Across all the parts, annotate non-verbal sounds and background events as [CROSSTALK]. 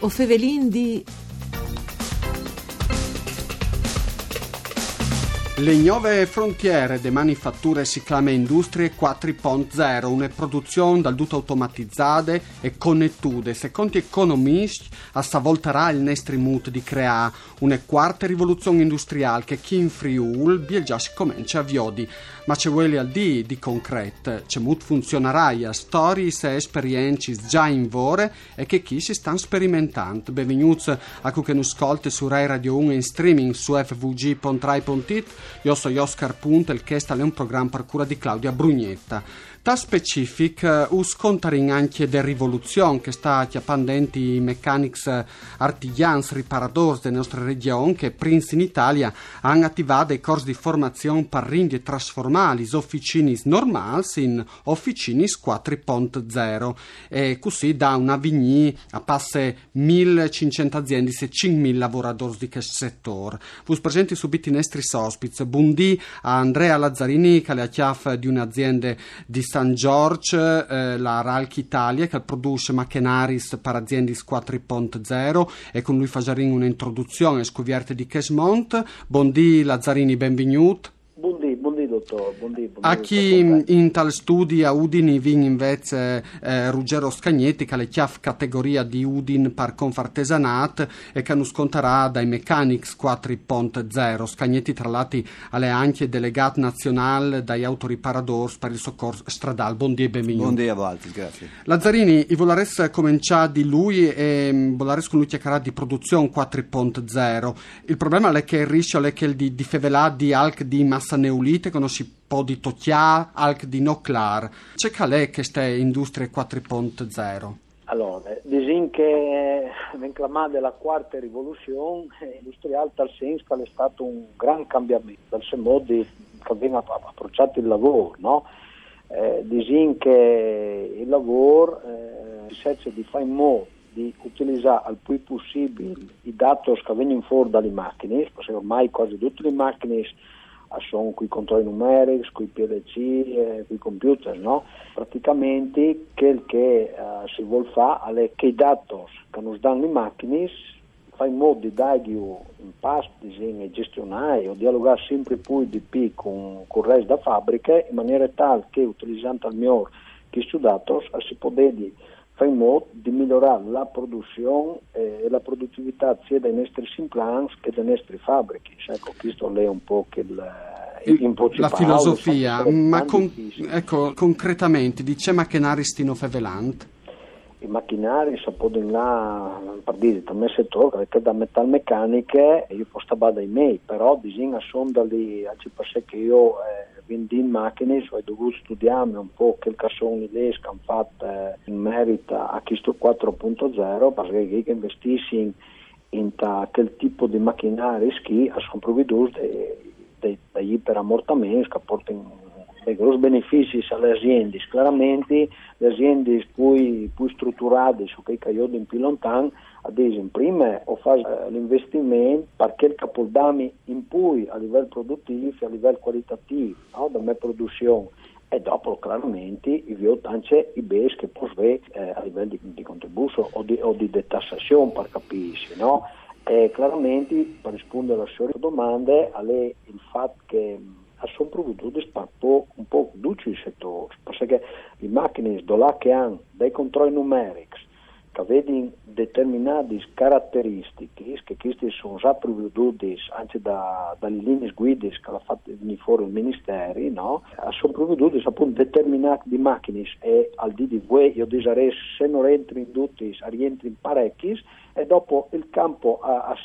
O fevelin di... Le nuove frontiere de manifatture si chiama Industrie 4.0, una produzione dal tutto automatizzate e connettude. Secondo economisti, a stavolterà il nostro mood di creare una quarta rivoluzione industriale che chi in Friul già si comincia a viodi. Ma c'è vuole al di di concreto, c'è mood funzionerà a storie e esperienze già in vore e che chi si stanno sperimentando. Benvenuti a cui che ascolta su Rai Radio 1 in streaming su fvg.rai.it io sono Oscar Punta, il che è un programma per cura di Claudia Brugnetta. Ta specific uh, us contarin anche de rivoluzione che sta chiappandenti i mechanics uh, artigians riparadors della nostra regione che Prince in Italia hanno attivato i corsi di formazione per rindi trasformare le officine normali in officine 4.0 e così da una vigni a passe 1500 aziende e 5.000 lavoratori di questo settore. Vus presenti subito i nostri ospiti. Buondì a Andrea Lazzarini che è la chiave di un'azienda di San George, eh, la Ralch Italia, che produce macchinaris per aziende 4.0 e con lui facerin un'introduzione scovierte di Chesmont. Buondì Lazzarini, benvenuto. Buondì, A chi in, tal studi a Udini vin invece eh, Ruggero Scagnetti che le chiaf categoria di Udin par confartesanat e che non sconterà dai Mechanics 4.0. Scagnetti tra l'altro alle anche delegato nazionale dai autoriparadors per il soccorso stradale. Buondì e benvenuto. Buondì a voi, grazie. Lazzarini, i volaresse cominciare di lui e mm, volaresse con lui chiacchierare di produzione 4.0. Il problema è che il rischio è che il di, di fevelà di alc di massa neolite conosci po' di tocchià, alc di noclar. C'è calè che ste industrie 4.0? Allora, disin che l'enclamà della quarta rivoluzione industriale tal senso che è stato un gran cambiamento dal modo che viene approcciato il lavoro, no? Eh, disin che il lavoro eh, si cerca di fare in modo di utilizzare al più possibile i dati che vengono fuori dalle macchine, perché ormai quasi tutte le macchine sono qui controlli numerici, qui PLC, eh, qui computer, no? Praticamente quel che uh, si vuole fare è che i dati che ci danno le macchine fa in modo di dargli in pasto, e gestionare o dialogare sempre più di più con, con il resto della fabbrica in maniera tale che utilizzando al migliore questi dati si può fa in modo di migliorare la produzione e la produttività sia dei nostri implants che delle nostre fabbriche. Ecco, questo è un po' che la filosofia, ma con, ecco, concretamente, dice macchinari stino fevelant? I macchinari sappiamo là, per dire, da me settore, che da metalmeccaniche, io posso stare dai miei, però da lì, ci passa che io eh, vendi in macchine, ho dovuto studiare un po' che idee che hanno fatto eh, in merito a questo 4.0, perché che investissi in, ta, quel tipo di macchinari ski sono provveduti degli iperammortamenti che portano dei grossi benefici alle aziende. Chiaramente le aziende più, più strutturate su quei caiotti in più lontano ad esempio, prima ho fatto eh, l'investimento perché il capoldami in più a livello produttivo e a livello qualitativo no? da mia produzione e dopo chiaramente i anche i bes che può avere eh, a livello di, di contributo o di, o di detassazione per capirsi no? e chiaramente per rispondere alle sue domande è il fatto che sono per un po' duci il settore perché le macchine che hanno dei controlli numerici che vedono determinate caratteristiche che queste sono già provvedute anche da, dalle linee guida che l'ha fatto fuori il Ministero, no? sono provvedute appunto determinate macchine e al di di voi io direi se non rientri in tutti, rientri in parecchi e dopo il campo a, a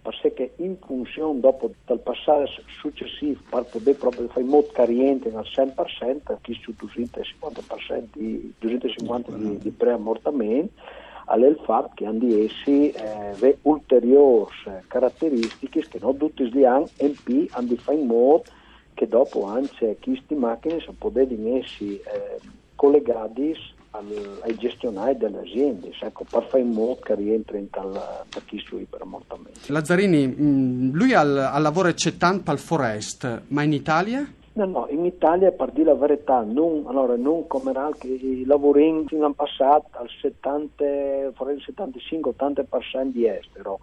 perché in funzione dopo del passaggio successivo per poter proprio fare che rientri al 100% chi su 250% di, 250 di, di preammortamento è fatto che hanno essi eh, ulteriori caratteristiche che non tutti gli hanno e più hanno di fare in modo che dopo anche queste macchine si possono essere eh, collegati al, ai gestionari delle aziende, ecco, per fare in modo che rientri in tal questo iperammortamento. Lazzarini, lui al, al lavoro c'è tanto al forest, ma in Italia? No, no, in Italia, per dire la verità, non, allora, non come che i lavori fino al passato al 70, 75-80% di estero,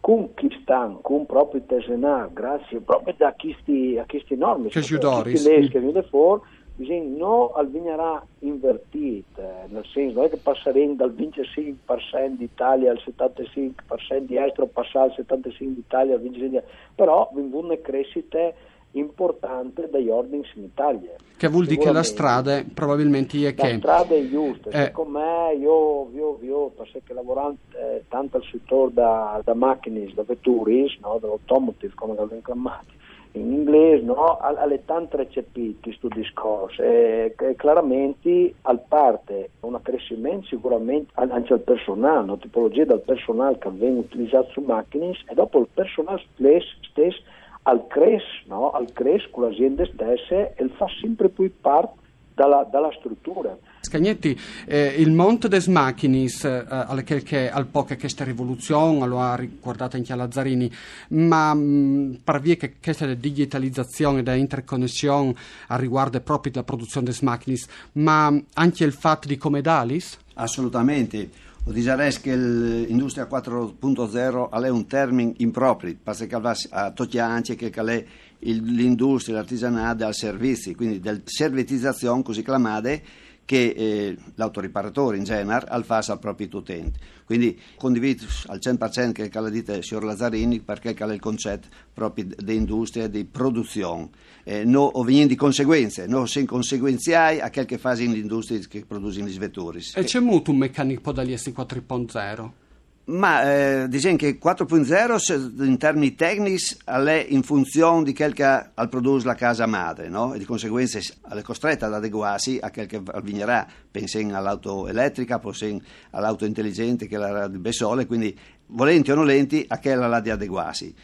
con chi stanno, con proprio tesenà, grazie proprio a questi, a questi normi, che ci che viene fuori, bisogna non alvinerà invertite, nel senso non è che passeremo dal 25% d'Italia al 75% di estero, passare al 75% d'Italia al 25%, però vi una crescita importante dagli ordini in Italia. Che vuol dire che la strada probabilmente è che... La strada è giusta, eh. secondo me io, io, io perché lavorando eh, tanto al settore da, da macchine, da vetturis, no, dell'automotive come l'abbiamo chiamato, in inglese, no, alle tante recepiti questo discorso e, chiaramente al parte un accrescimento sicuramente anche al personale, no, tipologia del personale che viene utilizzato su macchine e dopo il personale stesso al CRES, no? al CRES con le aziende stesse e fa sempre più parte dalla, dalla struttura. Scagnetti, eh, il monte des machinis, eh, al che al poche questa rivoluzione, lo ha ricordato anche Lazzarini, ma mh, per via che questa digitalizzazione e interconnessione riguarda proprio la produzione des machinis, ma anche il fatto di come dalis? Assolutamente. O disares che l'industria 4.0 è un termine improprio, perché va a tutti anche che è l'industria, l'artigianato al servizi, quindi del servitizzazione così clamate che eh, l'autoriparatore in genere al fa al proprio utente. Quindi condivido al 100% che la dite signor Lazzarini perché è il concetto proprio di industria, di produzione. Eh, no, o di conseguenze, no, se conseguenziai a quel che fa in l'industria che produce gli vettori. E c'è molto un meccanico dagli S4.0? Ma eh, diciamo che 4.0 in termini tecnici è in funzione di quel che al produce la casa madre no? e di conseguenza è costretta ad adeguarsi a quel che avvignerà, pensiamo all'auto elettrica, pensiamo all'auto intelligente che è la di Bessole, quindi volenti o nolenti a quella là di adeguarsi.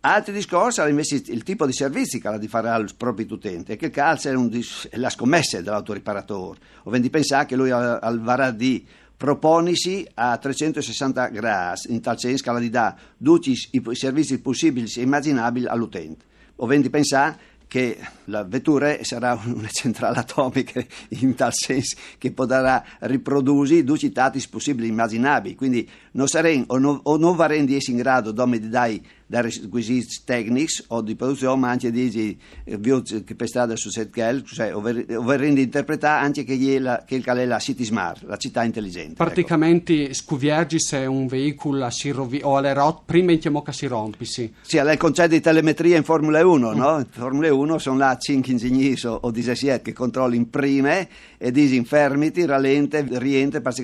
Altri discorsi è invece il tipo di servizi che ha di fare al proprio utente, che il calcio è, un, è la scommessa dell'autoriparatore, o vendi pensare che lui al varà di proponisi a 360 gradi, in tal senso che la dà tutti i servizi possibili e immaginabili all'utente. O vendi pensare che la vettura sarà [LAUGHS] una centrale atomica in tal senso che potrà riprodurre tutti i dati possibili e immaginabili. Quindi non saremo o non, o non varremo di essere in grado di dare da requisiti tecnici o di produzione, ma anche di eh, che per strada su set gel, cioè ovvero di interpretare anche che, la, che è la city smart, la città intelligente. Ecco. Praticamente ecco. scuviargi se un veicolo si rovi, o alle rotte, prima in che si rompi, sì. Sì, è il concetto di telemetria in Formula 1, mm. no? In Formula 1 sono là 5 ingegneri o, o 17 che controllano prima e disinfermiti, rallente, rientra, perché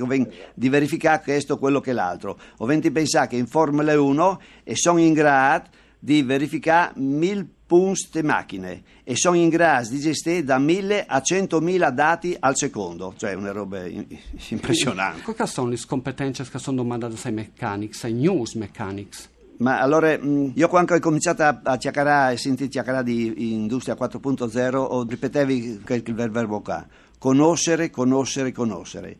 di verificare questo, quello che l'altro. O venti pensare che in Formula 1 e sono in grado grado di verificare mille punti macchine e sono in grado di gestire da 1000 a 100.000 dati al secondo, cioè una roba impressionante. Quali sono le competenze che sono domandate ai mechanics, ai news mechanics? Ma allora, io quando ho cominciato a chiacchierare e sentire chiacchierare di Industria 4.0, ho ripetevi il verbo qua, conoscere, conoscere, conoscere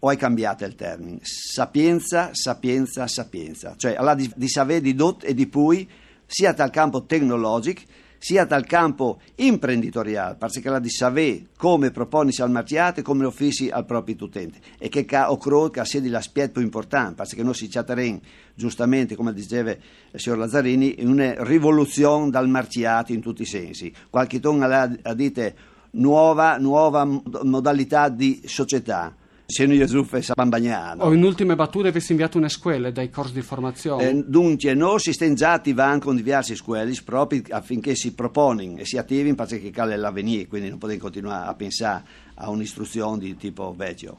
o hai cambiato il termine? Sapienza, sapienza, sapienza. Cioè, alla di, di sapere di dot e di pui, sia dal campo tecnologico, sia dal campo imprenditoriale, perché la di sapere come proponisi al mercato e come offrisi al proprio utente. E che ho credo che sia l'aspetto importante, perché noi si chatteremo giustamente, come diceva il signor Lazzarini, in una rivoluzione dal mercato in tutti i sensi. Qualche ton ha dite nuova, nuova modalità di società Seno Gesù e Bambagnano. O in ultime battute avessi inviato una scuola dai corsi di formazione? Eh, dunque, noi si stengiati van con diversi scuole proprio affinché si propongono e si attivino perché cale l'avvenire, quindi non potete continuare a pensare a un'istruzione di tipo vecchio.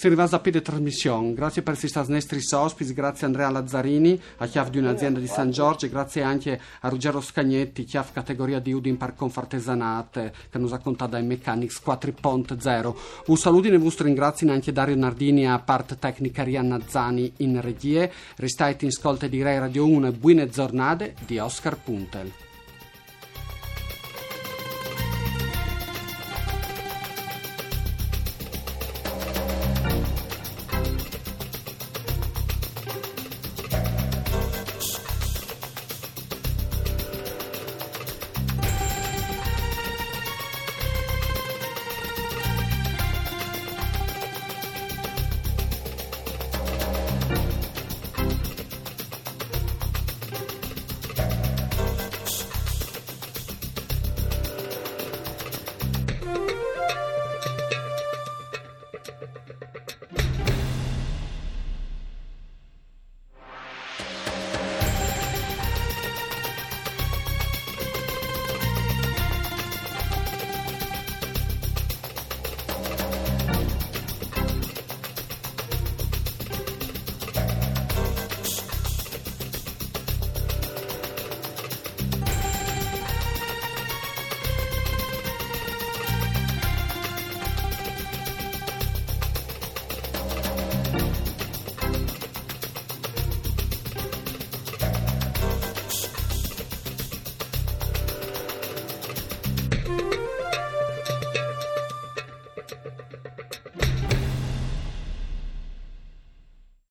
Arriva a piede trasmissione. Grazie per essere stati nostri ospiti, grazie a Andrea Lazzarini, a chiave di un'azienda di San Giorgio, grazie anche a Ruggero Scagnetti, chiave categoria di Udin per Confartesanate, che ci ha contato dai Mechanics 4.0. Un saluto e un ringrazio anche Dario Nardini a parte tecnica Rianna Zani in regie. Restate in ascolto di Rai Radio 1 e buone giornate di Oscar Puntel.